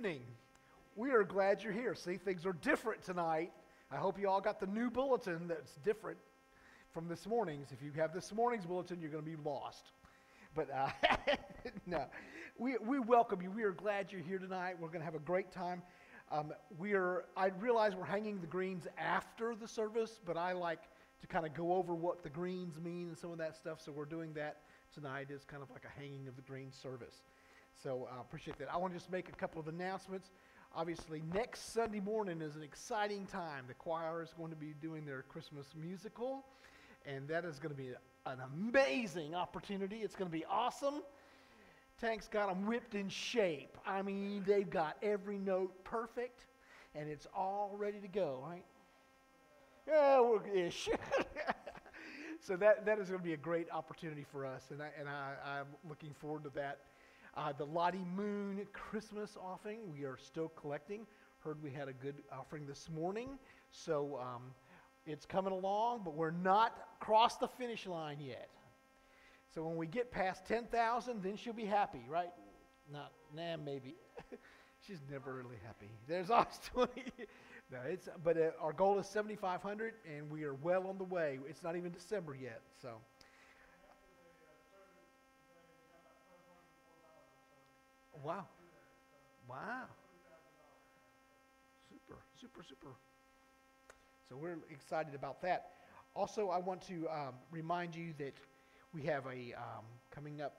evening. We are glad you're here. See, things are different tonight. I hope you all got the new bulletin that's different from this morning's. If you have this morning's bulletin, you're going to be lost. But uh, no, we, we welcome you. We are glad you're here tonight. We're going to have a great time. Um, we are, I realize we're hanging the greens after the service, but I like to kind of go over what the greens mean and some of that stuff. So we're doing that tonight as kind of like a hanging of the green service. So I uh, appreciate that. I want to just make a couple of announcements. Obviously, next Sunday morning is an exciting time. The choir is going to be doing their Christmas musical, and that is going to be an amazing opportunity. It's going to be awesome. Tank's got them whipped in shape. I mean, they've got every note perfect, and it's all ready to go, right? Yeah, we're ish. so that, that is going to be a great opportunity for us, and, I, and I, I'm looking forward to that. Uh, the Lottie Moon Christmas offering, we are still collecting. Heard we had a good offering this morning. So um, it's coming along, but we're not crossed the finish line yet. So when we get past 10,000, then she'll be happy, right? Not, nah, maybe. She's never really happy. There's always 20. no, it's, but uh, our goal is 7,500, and we are well on the way. It's not even December yet, so. Wow. Wow. Super, super, super. So we're excited about that. Also, I want to um, remind you that we have a um, coming up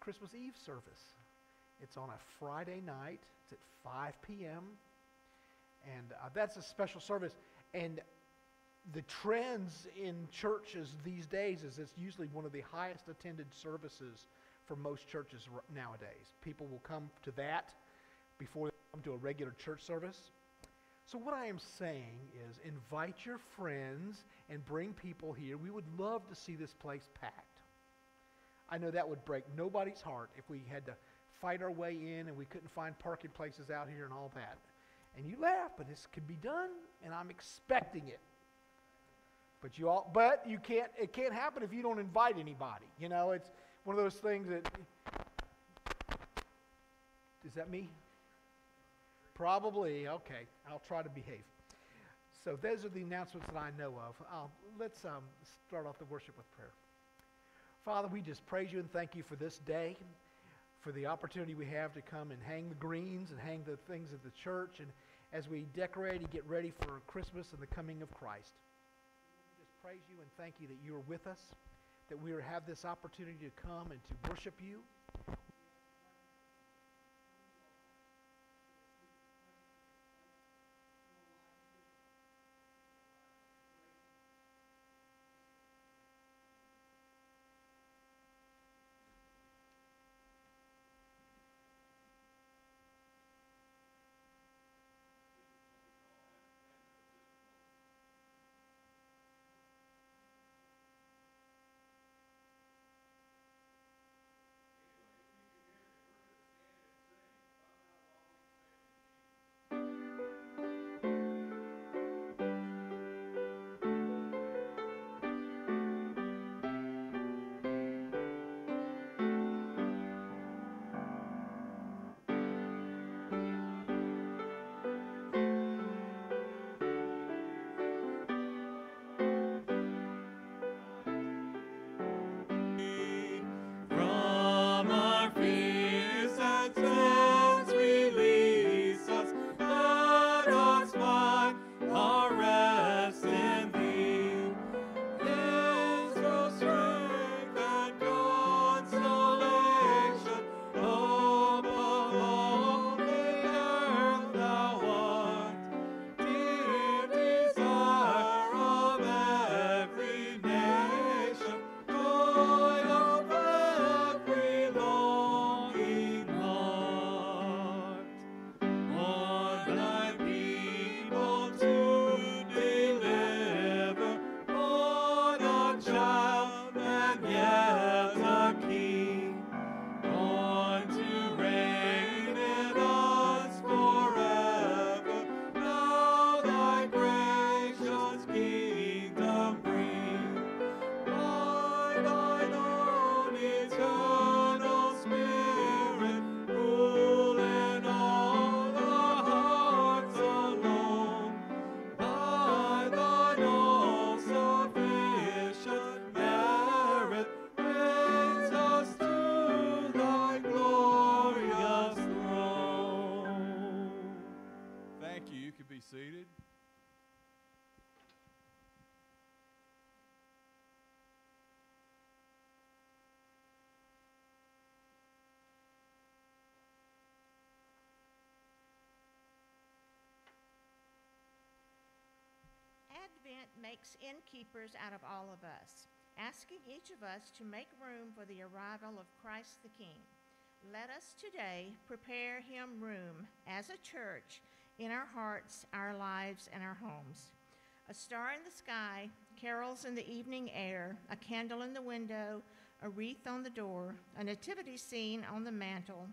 Christmas Eve service. It's on a Friday night. It's at 5 p.m. And uh, that's a special service. And the trends in churches these days is it's usually one of the highest attended services for most churches nowadays. People will come to that before they come to a regular church service. So, what I am saying is invite your friends and bring people here. We would love to see this place packed. I know that would break nobody's heart if we had to fight our way in and we couldn't find parking places out here and all that. And you laugh, but this could be done, and I'm expecting it. But you all, but you can't. It can't happen if you don't invite anybody. You know, it's one of those things that. Is that me? Probably. Okay. I'll try to behave. So those are the announcements that I know of. Let's um, start off the worship with prayer. Father, we just praise you and thank you for this day, for the opportunity we have to come and hang the greens and hang the things of the church, and as we decorate and get ready for Christmas and the coming of Christ. We just praise you and thank you that you are with us that we have this opportunity to come and to worship you. Advent makes innkeepers out of all of us, asking each of us to make room for the arrival of Christ the King. Let us today prepare him room as a church in our hearts, our lives, and our homes. A star in the sky, carols in the evening air, a candle in the window, a wreath on the door, a nativity scene on the mantel,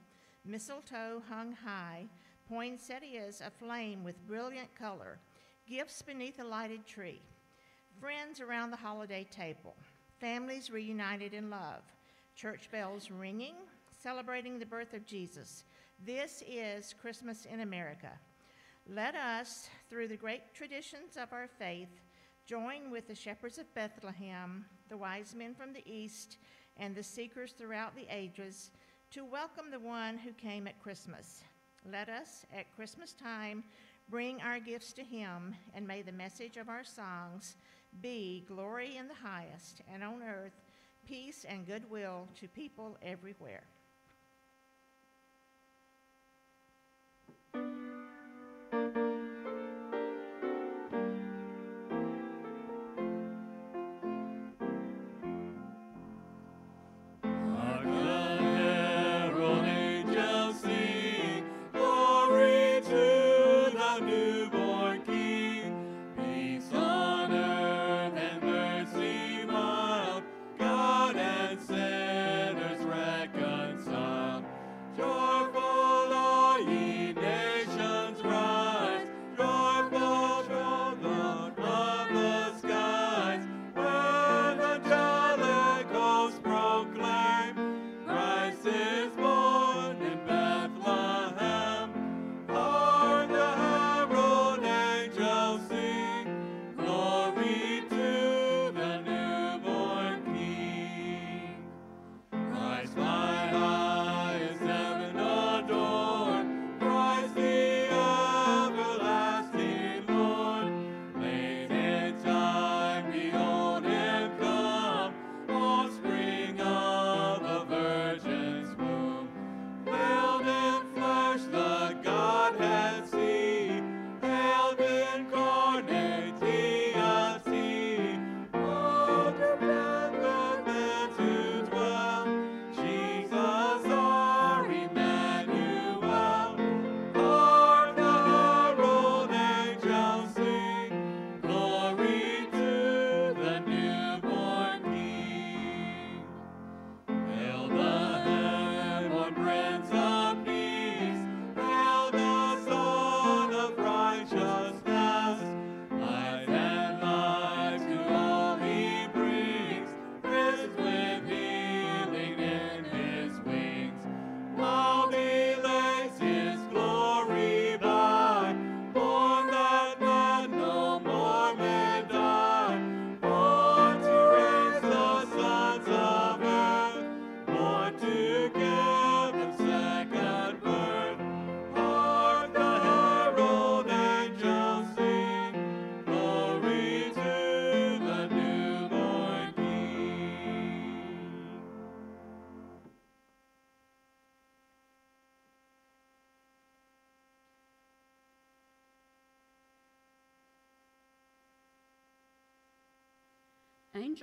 mistletoe hung high, poinsettias aflame with brilliant color, gifts beneath a lighted tree, friends around the holiday table, families reunited in love, church bells ringing, celebrating the birth of Jesus. This is Christmas in America. Let us, through the great traditions of our faith, join with the shepherds of Bethlehem, the wise men from the east, and the seekers throughout the ages to welcome the one who came at Christmas. Let us, at Christmas time, bring our gifts to him, and may the message of our songs be glory in the highest, and on earth, peace and goodwill to people everywhere.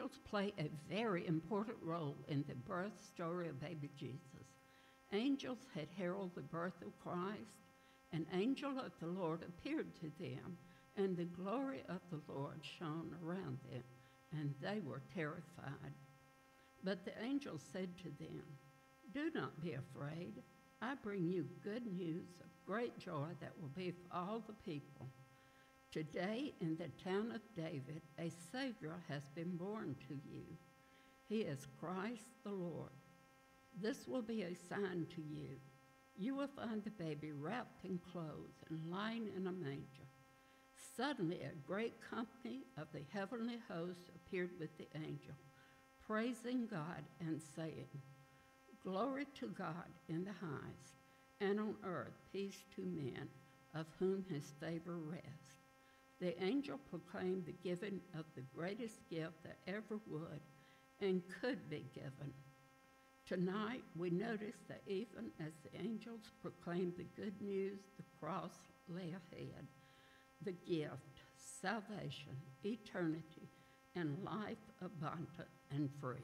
Angels play a very important role in the birth story of baby Jesus. Angels had heralded the birth of Christ. An angel of the Lord appeared to them, and the glory of the Lord shone around them, and they were terrified. But the angel said to them, Do not be afraid. I bring you good news of great joy that will be for all the people. Today, in the town of David, a Savior has been born to you. He is Christ the Lord. This will be a sign to you. You will find the baby wrapped in clothes and lying in a manger. Suddenly, a great company of the heavenly host appeared with the angel, praising God and saying, Glory to God in the highest, and on earth peace to men of whom his favor rests the angel proclaimed the giving of the greatest gift that ever would and could be given. Tonight, we notice that even as the angels proclaimed the good news, the cross lay ahead. The gift, salvation, eternity, and life abundant and free.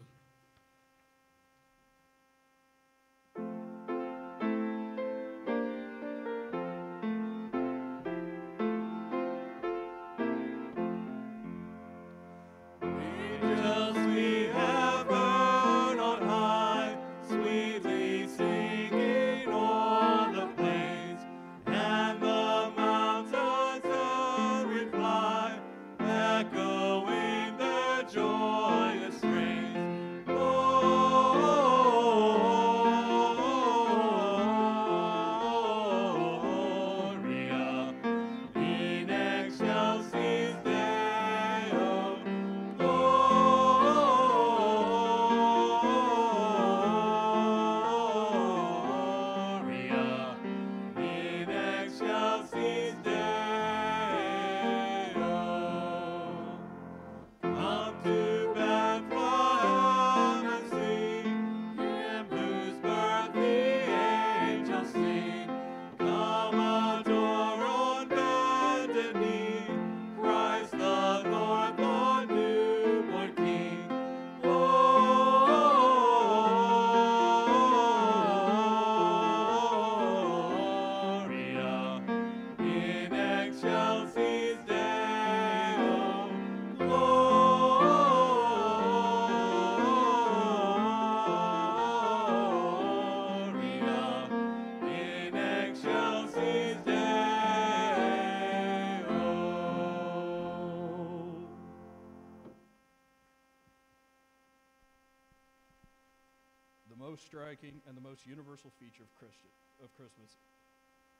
Striking and the most universal feature of, Christi- of Christmas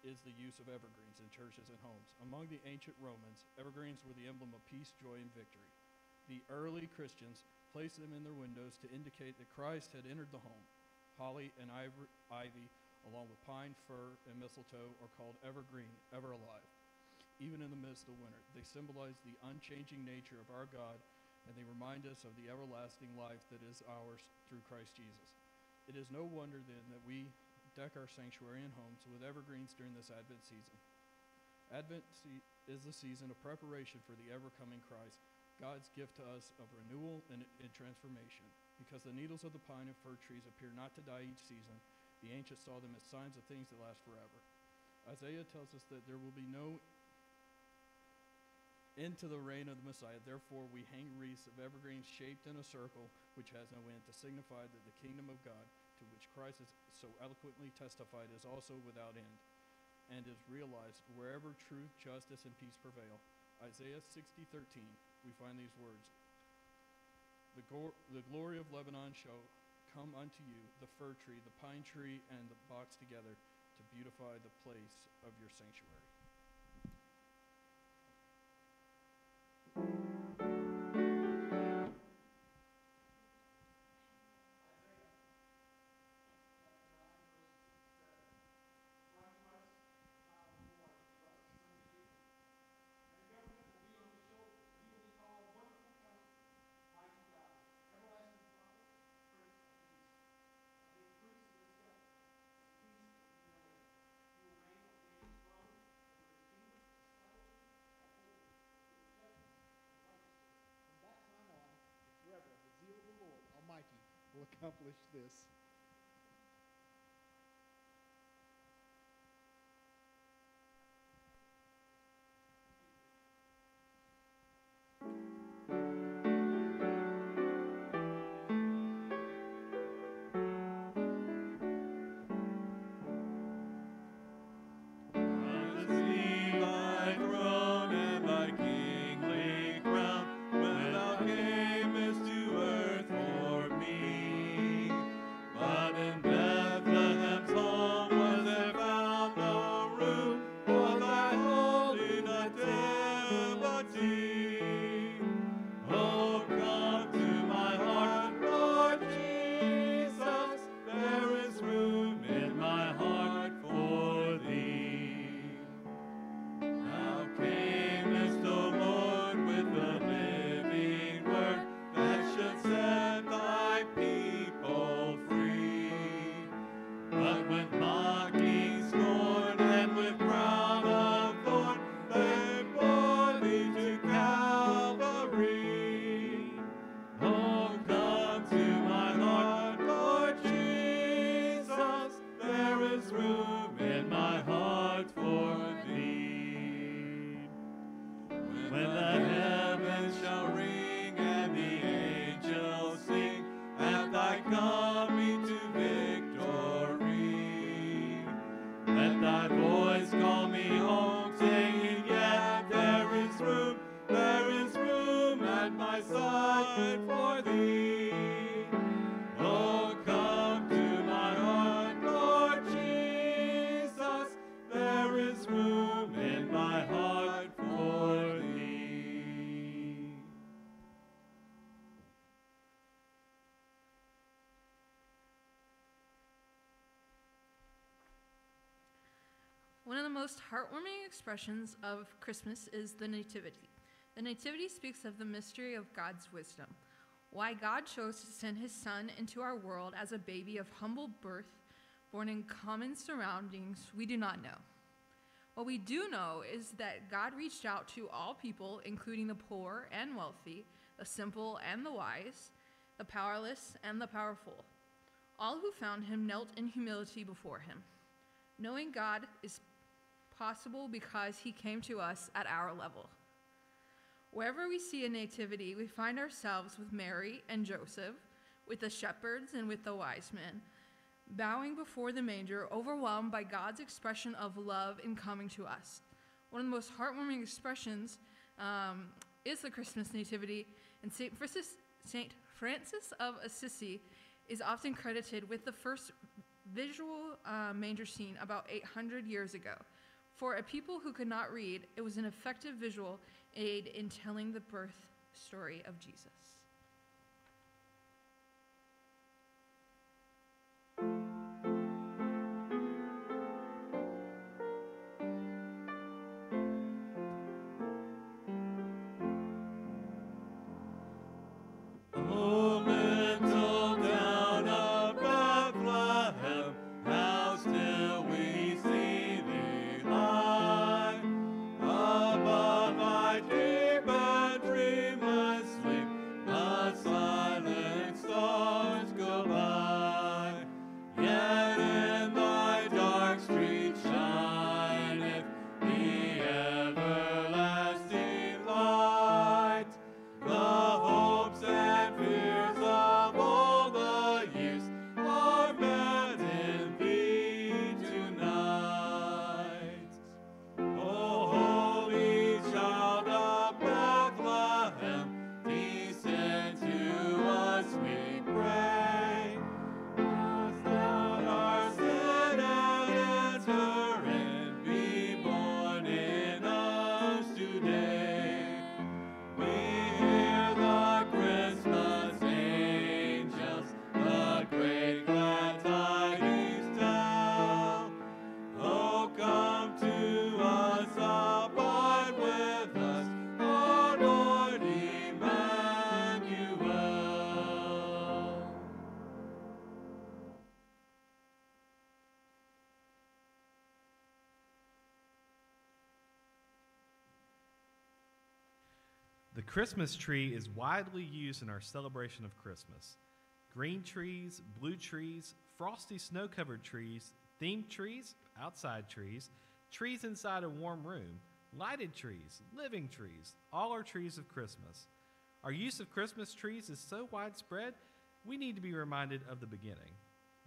is the use of evergreens in churches and homes. Among the ancient Romans, evergreens were the emblem of peace, joy, and victory. The early Christians placed them in their windows to indicate that Christ had entered the home. Holly and ivy, along with pine, fir, and mistletoe, are called evergreen, ever alive. Even in the midst of winter, they symbolize the unchanging nature of our God, and they remind us of the everlasting life that is ours through Christ Jesus. It is no wonder then that we deck our sanctuary and homes with evergreens during this Advent season. Advent se- is the season of preparation for the ever coming Christ, God's gift to us of renewal and, and transformation. Because the needles of the pine and fir trees appear not to die each season, the ancients saw them as signs of things that last forever. Isaiah tells us that there will be no end to the reign of the Messiah. Therefore, we hang wreaths of evergreens shaped in a circle, which has no end, to signify that the kingdom of God, to which Christ has so eloquently testified, is also without end, and is realized wherever truth, justice, and peace prevail. Isaiah 60:13, we find these words: the, gor- the glory of Lebanon shall come unto you, the fir tree, the pine tree, and the box together to beautify the place of your sanctuary. Will accomplish this. Most heartwarming expressions of Christmas is the Nativity. The Nativity speaks of the mystery of God's wisdom, why God chose to send his Son into our world as a baby of humble birth, born in common surroundings, we do not know. What we do know is that God reached out to all people, including the poor and wealthy, the simple and the wise, the powerless and the powerful. All who found him knelt in humility before him. Knowing God is possible because he came to us at our level. Wherever we see a nativity, we find ourselves with Mary and Joseph, with the shepherds and with the wise men, bowing before the manger, overwhelmed by God's expression of love in coming to us. One of the most heartwarming expressions um, is the Christmas nativity, and St. Francis, Saint Francis of Assisi is often credited with the first visual uh, manger scene about 800 years ago. For a people who could not read, it was an effective visual aid in telling the birth story of Jesus. Christmas tree is widely used in our celebration of Christmas. Green trees, blue trees, frosty snow covered trees, themed trees, outside trees, trees inside a warm room, lighted trees, living trees, all are trees of Christmas. Our use of Christmas trees is so widespread, we need to be reminded of the beginning.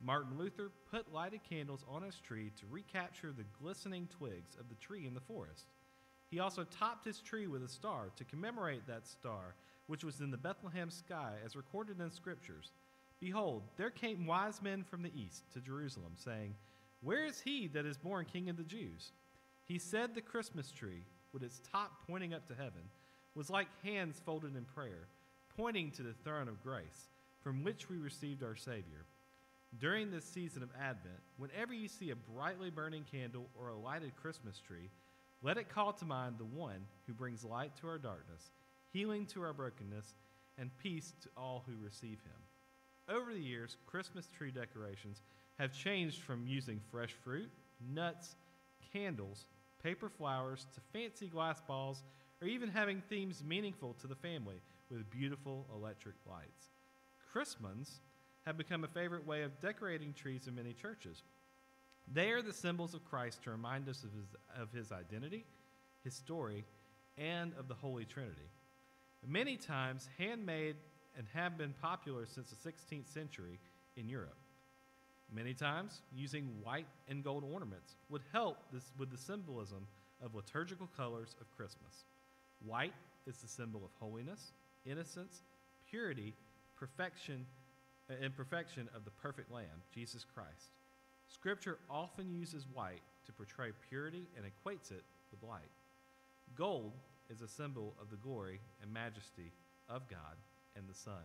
Martin Luther put lighted candles on his tree to recapture the glistening twigs of the tree in the forest. He also topped his tree with a star to commemorate that star, which was in the Bethlehem sky, as recorded in scriptures. Behold, there came wise men from the east to Jerusalem, saying, Where is he that is born king of the Jews? He said the Christmas tree, with its top pointing up to heaven, was like hands folded in prayer, pointing to the throne of grace, from which we received our Savior. During this season of Advent, whenever you see a brightly burning candle or a lighted Christmas tree, let it call to mind the one who brings light to our darkness, healing to our brokenness, and peace to all who receive him. Over the years, Christmas tree decorations have changed from using fresh fruit, nuts, candles, paper flowers, to fancy glass balls, or even having themes meaningful to the family with beautiful electric lights. Chrismons have become a favorite way of decorating trees in many churches. They are the symbols of Christ to remind us of his, of his identity, his story, and of the Holy Trinity. Many times handmade and have been popular since the 16th century in Europe. Many times, using white and gold ornaments would help this, with the symbolism of liturgical colors of Christmas. White is the symbol of holiness, innocence, purity, perfection, and perfection of the perfect Lamb, Jesus Christ. Scripture often uses white to portray purity and equates it with light. Gold is a symbol of the glory and majesty of God and the Son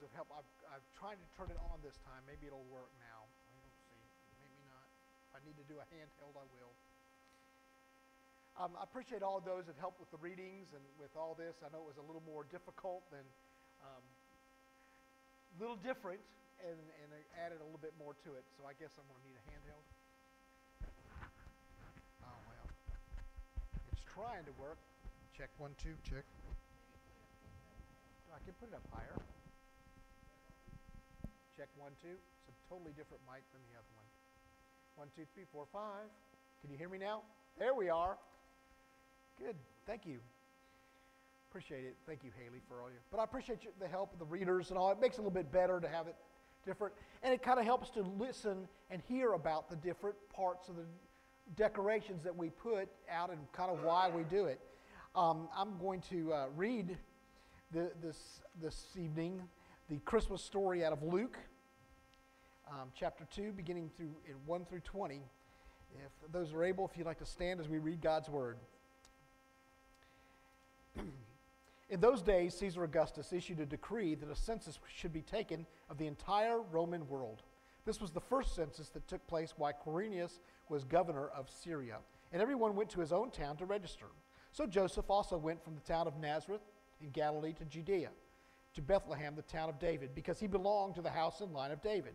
who have helped. I've, I've tried to turn it on this time. Maybe it'll work now. I don't see. Maybe not. If I need to do a handheld, I will. Um, I appreciate all those that helped with the readings and with all this. I know it was a little more difficult than, um, little different, and, and added a little bit more to it. So I guess I'm going to need a handheld. Oh, well. It's trying to work. Check one, two, check. I can put it up higher. Check one, two. It's a totally different mic than the other one. One, two, three, four, five. Can you hear me now? There we are. Good. Thank you. Appreciate it. Thank you, Haley, for all your. But I appreciate you, the help of the readers and all. It makes it a little bit better to have it different, and it kind of helps to listen and hear about the different parts of the decorations that we put out and kind of why we do it. Um, I'm going to uh, read the, this this evening the Christmas story out of Luke, um, chapter two, beginning through in one through twenty. If those are able, if you'd like to stand as we read God's word. In those days, Caesar Augustus issued a decree that a census should be taken of the entire Roman world. This was the first census that took place while Quirinius was governor of Syria, and everyone went to his own town to register. So Joseph also went from the town of Nazareth in Galilee to Judea, to Bethlehem, the town of David, because he belonged to the house and line of David.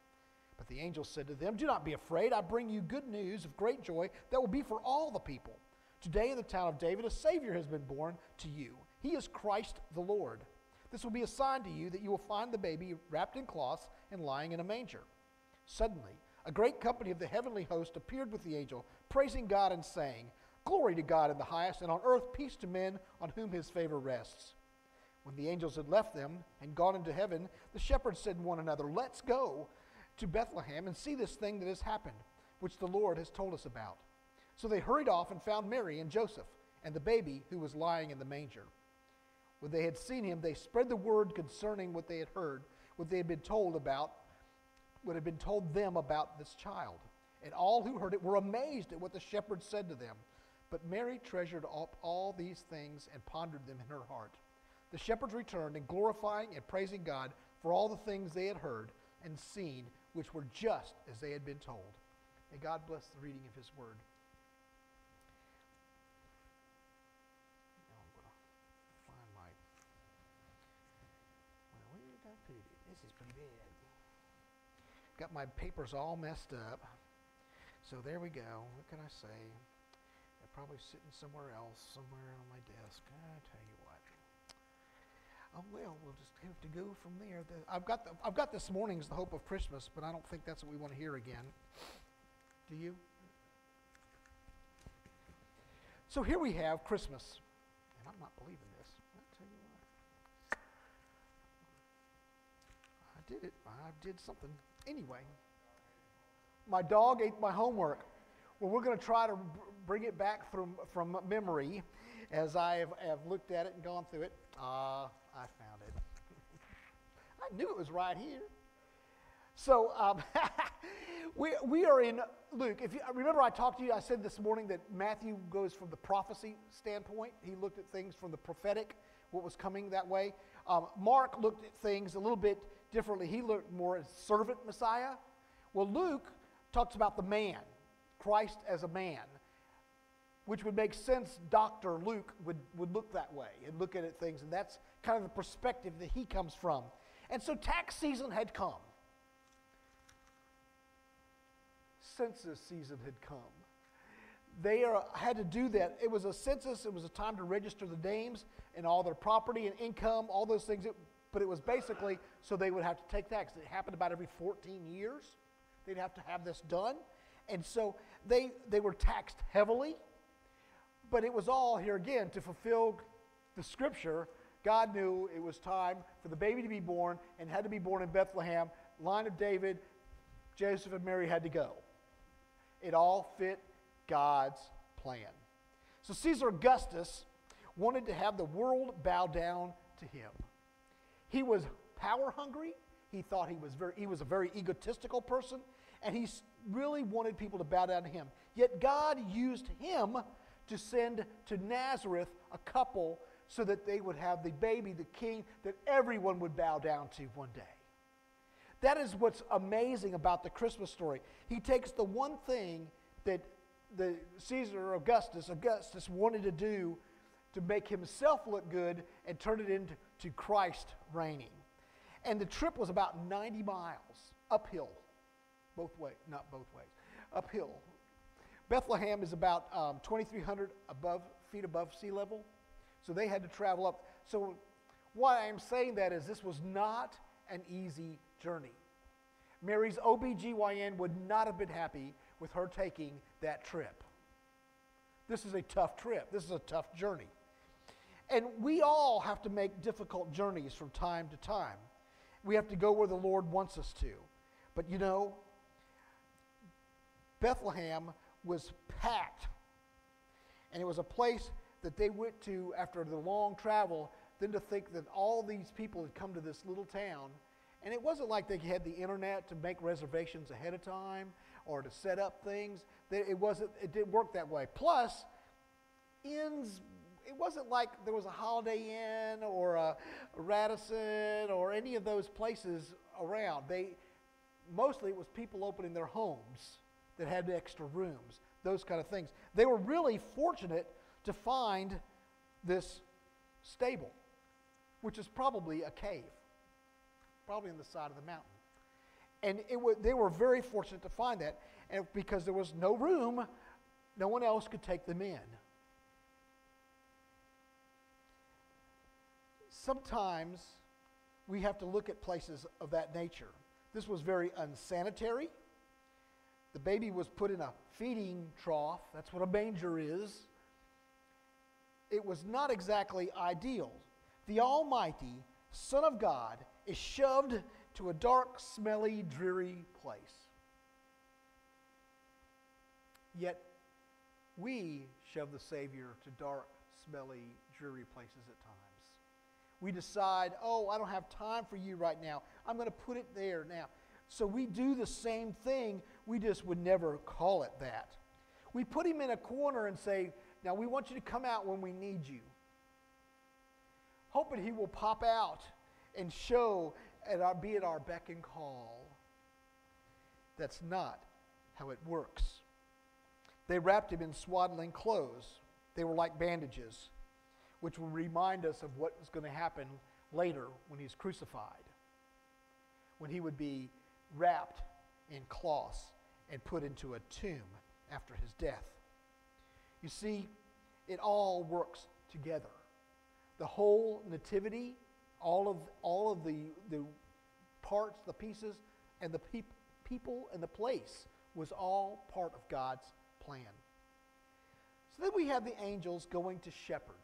But the angel said to them, Do not be afraid. I bring you good news of great joy that will be for all the people. Today in the town of David, a Savior has been born to you. He is Christ the Lord. This will be a sign to you that you will find the baby wrapped in cloths and lying in a manger. Suddenly, a great company of the heavenly host appeared with the angel, praising God and saying, Glory to God in the highest, and on earth peace to men on whom his favor rests. When the angels had left them and gone into heaven, the shepherds said to one another, Let's go to Bethlehem and see this thing that has happened, which the Lord has told us about. So they hurried off and found Mary and Joseph and the baby who was lying in the manger. When they had seen him, they spread the word concerning what they had heard, what they had been told about, what had been told them about this child. And all who heard it were amazed at what the shepherds said to them. But Mary treasured up all these things and pondered them in her heart. The shepherds returned and glorifying and praising God for all the things they had heard and seen, which were just as they had been told. May God bless the reading of his word. This is pretty bad. Got my papers all messed up. So there we go. What can I say? They're probably sitting somewhere else, somewhere on my desk. I tell you. Oh well, we'll just have to go from there. The, I've got the, I've got this morning's the hope of Christmas, but I don't think that's what we want to hear again. Do you? So here we have Christmas, and I'm not believing this. I tell you what, I did it. I did something anyway. My dog ate my homework. Well, we're going to try to bring it back from from memory, as I have, have looked at it and gone through it. Ah, I found it. I knew it was right here. So um, we, we are in Luke. If you remember, I talked to you. I said this morning that Matthew goes from the prophecy standpoint. He looked at things from the prophetic, what was coming that way. Um, Mark looked at things a little bit differently. He looked more as servant Messiah. Well, Luke talks about the man, Christ as a man which would make sense Dr. Luke would, would look that way and look at it, things, and that's kind of the perspective that he comes from. And so tax season had come. Census season had come. They are, had to do that. It was a census, it was a time to register the names and all their property and income, all those things. It, but it was basically so they would have to take tax. It happened about every 14 years. They'd have to have this done. And so they, they were taxed heavily. But it was all here again to fulfill the scripture. God knew it was time for the baby to be born and had to be born in Bethlehem, line of David, Joseph and Mary had to go. It all fit God's plan. So Caesar Augustus wanted to have the world bow down to him. He was power hungry. He thought he was very he was a very egotistical person and he really wanted people to bow down to him. Yet God used him to send to Nazareth a couple so that they would have the baby, the king that everyone would bow down to one day. That is what's amazing about the Christmas story. He takes the one thing that the Caesar Augustus Augustus wanted to do to make himself look good and turn it into to Christ reigning. And the trip was about 90 miles uphill, both ways, not both ways, uphill. Bethlehem is about um, 2,300 above feet above sea level, so they had to travel up. So why I'm saying that is this was not an easy journey. Mary's OBGYN would not have been happy with her taking that trip. This is a tough trip. This is a tough journey. And we all have to make difficult journeys from time to time. We have to go where the Lord wants us to. But you know, Bethlehem was packed. And it was a place that they went to after the long travel, then to think that all these people had come to this little town. And it wasn't like they had the internet to make reservations ahead of time or to set up things. It wasn't it didn't work that way. Plus, inns it wasn't like there was a Holiday Inn or a Radisson or any of those places around. They mostly it was people opening their homes that had extra rooms, those kind of things. They were really fortunate to find this stable, which is probably a cave, probably on the side of the mountain. And it wa they were very fortunate to find that, and because there was no room, no one else could take them in. Sometimes we have to look at places of that nature. This was very unsanitary. The baby was put in a feeding trough. That's what a manger is. It was not exactly ideal. The Almighty Son of God is shoved to a dark, smelly, dreary place. Yet we shove the Savior to dark, smelly, dreary places at times. We decide, oh, I don't have time for you right now. I'm going to put it there now. So we do the same thing, we just would never call it that. We put him in a corner and say, now we want you to come out when we need you. Hoping he will pop out and show and be at our beck and call. That's not how it works. They wrapped him in swaddling clothes. They were like bandages, which will remind us of what was going to happen later when he's crucified, when he would be wrapped in cloths and put into a tomb after his death. You see, it all works together. The whole nativity, all of, all of the, the parts, the pieces, and the peop- people and the place was all part of God's plan. So then we have the angels going to shepherds.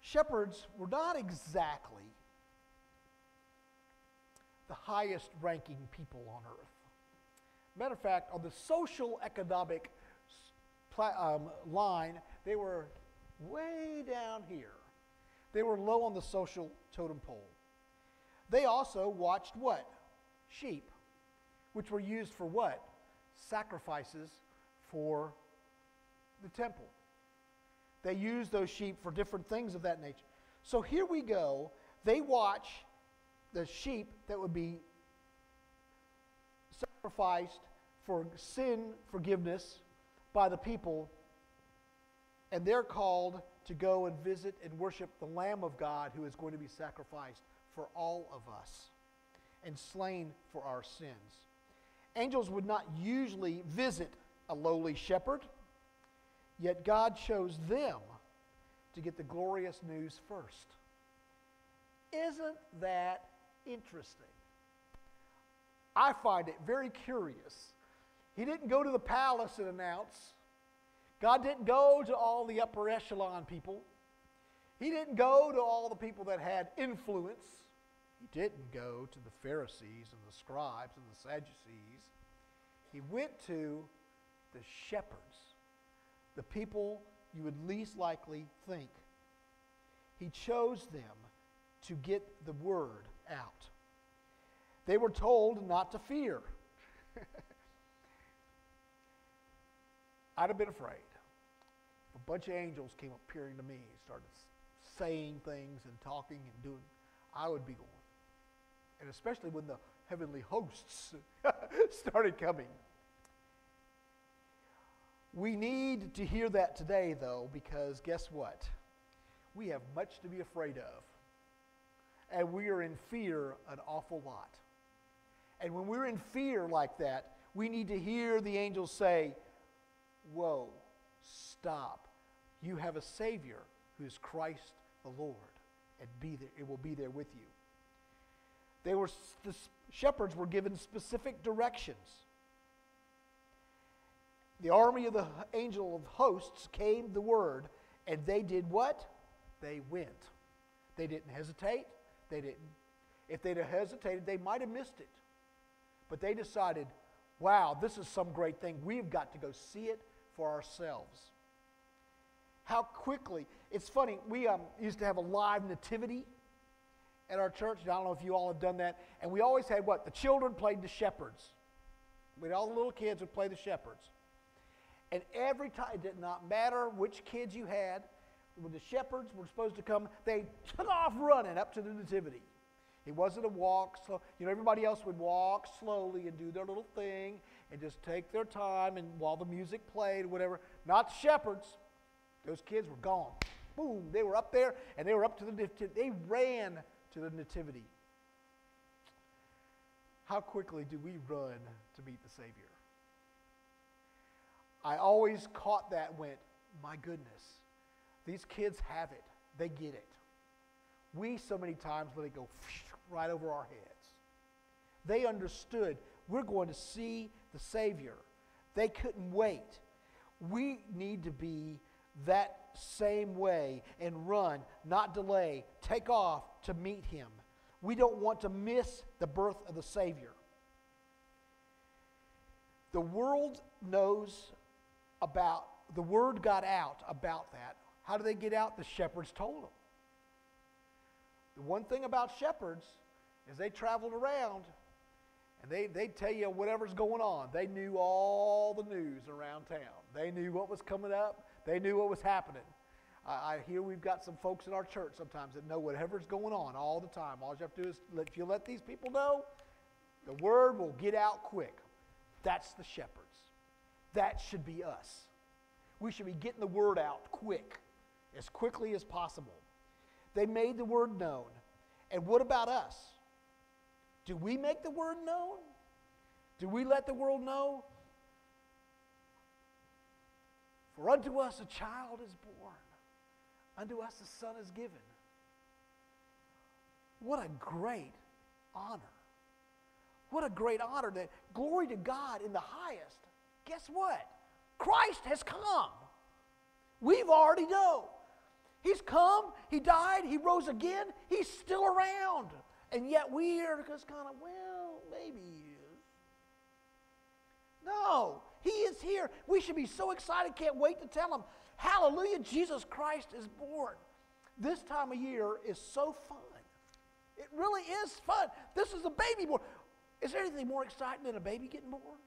Shepherds were not exactly the highest ranking people on earth. Matter of fact, on the social economic um, line, they were way down here. They were low on the social totem pole. They also watched what? Sheep, which were used for what? Sacrifices for the temple. They used those sheep for different things of that nature. So here we go. They watch the sheep that would be sacrificed for sin forgiveness by the people, and they're called to go and visit and worship the Lamb of God who is going to be sacrificed for all of us and slain for our sins. Angels would not usually visit a lowly shepherd, yet God chose them to get the glorious news first. Isn't that interesting? I find it very curious. He didn't go to the palace and announce. God didn't go to all the upper echelon people. He didn't go to all the people that had influence. He didn't go to the Pharisees and the scribes and the Sadducees. He went to the shepherds, the people you would least likely think. He chose them to get the word out. They were told not to fear. I'd have been afraid. A bunch of angels came appearing to me and started saying things and talking and doing, I would be going. And especially when the heavenly hosts started coming. We need to hear that today, though, because guess what? We have much to be afraid of. And we are in fear an awful lot. And when we're in fear like that, we need to hear the angels say, Whoa, stop. You have a Savior who is Christ the Lord, and be there, it will be there with you. They were, the shepherds were given specific directions. The army of the angel of hosts came the word, and they did what? They went. They didn't hesitate. They didn't. If they'd have hesitated, they might have missed it. But they decided, wow, this is some great thing. We've got to go see it for ourselves. How quickly, it's funny, we um, used to have a live nativity at our church. I don't know if you all have done that. And we always had what? The children played the shepherds. We had all the little kids would play the shepherds. And every time, it did not matter which kids you had, when the shepherds were supposed to come, they took off running up to the nativity. It wasn't a walk slow. You know, everybody else would walk slowly and do their little thing and just take their time and while the music played, whatever. Not shepherds. Those kids were gone. Boom, they were up there and they were up to the nativity. They ran to the nativity. How quickly do we run to meet the Savior? I always caught that went, my goodness, these kids have it. They get it. We so many times let it go right over our heads. They understood we're going to see the Savior. They couldn't wait. We need to be that same way and run, not delay, take off to meet Him. We don't want to miss the birth of the Savior. The world knows about, the word got out about that. How do they get out? The shepherds told them. The one thing about shepherds is they traveled around and they, they'd tell you whatever's going on. They knew all the news around town. They knew what was coming up. They knew what was happening. I, I hear we've got some folks in our church sometimes that know whatever's going on all the time. All you have to do is, let, if you let these people know, the word will get out quick. That's the shepherds. That should be us. We should be getting the word out quick, as quickly as possible. They made the word known. And what about us? Do we make the word known? Do we let the world know? For unto us a child is born, unto us a son is given. What a great honor. What a great honor that glory to God in the highest. Guess what? Christ has come. We've already know. He's come, he died, he rose again, he's still around. And yet we are just kind of, well, maybe he is. No, he is here. We should be so excited, can't wait to tell him, hallelujah, Jesus Christ is born. This time of year is so fun. It really is fun. This is a baby born. Is there anything more exciting than a baby getting born?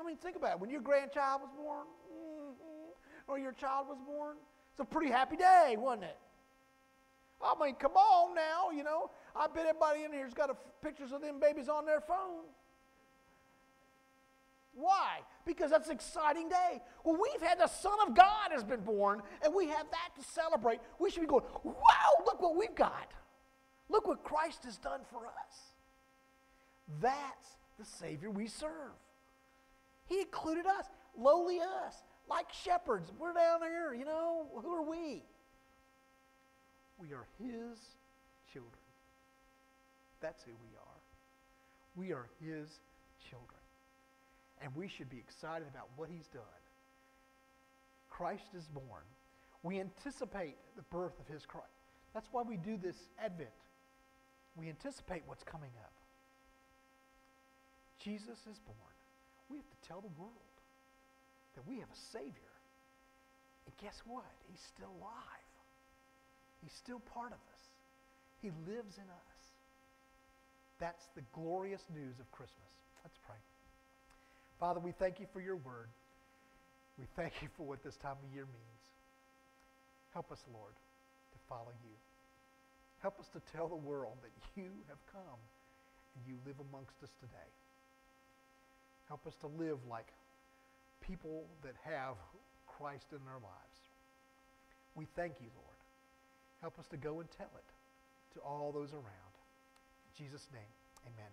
I mean, think about it. When your grandchild was born, mm-hmm, or your child was born, it's a pretty happy day, wasn't it? I mean, come on now, you know. I bet everybody in here's got a, pictures of them babies on their phone. Why? Because that's an exciting day. Well, we've had the Son of God has been born, and we have that to celebrate. We should be going, wow, look what we've got. Look what Christ has done for us. That's the Savior we serve. He included us, lowly us, like shepherds. We're down here, you know. Who are we? We are His children. That's who we are. We are His children. And we should be excited about what He's done. Christ is born. We anticipate the birth of His Christ. That's why we do this Advent. We anticipate what's coming up. Jesus is born. We have to tell the world that we have a Savior. And guess what? He's still alive. He's still part of us. He lives in us. That's the glorious news of Christmas. Let's pray. Father, we thank you for your word. We thank you for what this time of year means. Help us, Lord, to follow you. Help us to tell the world that you have come and you live amongst us today. Help us to live like people that have Christ in their lives. We thank you, Lord. Help us to go and tell it to all those around. In Jesus' name, amen.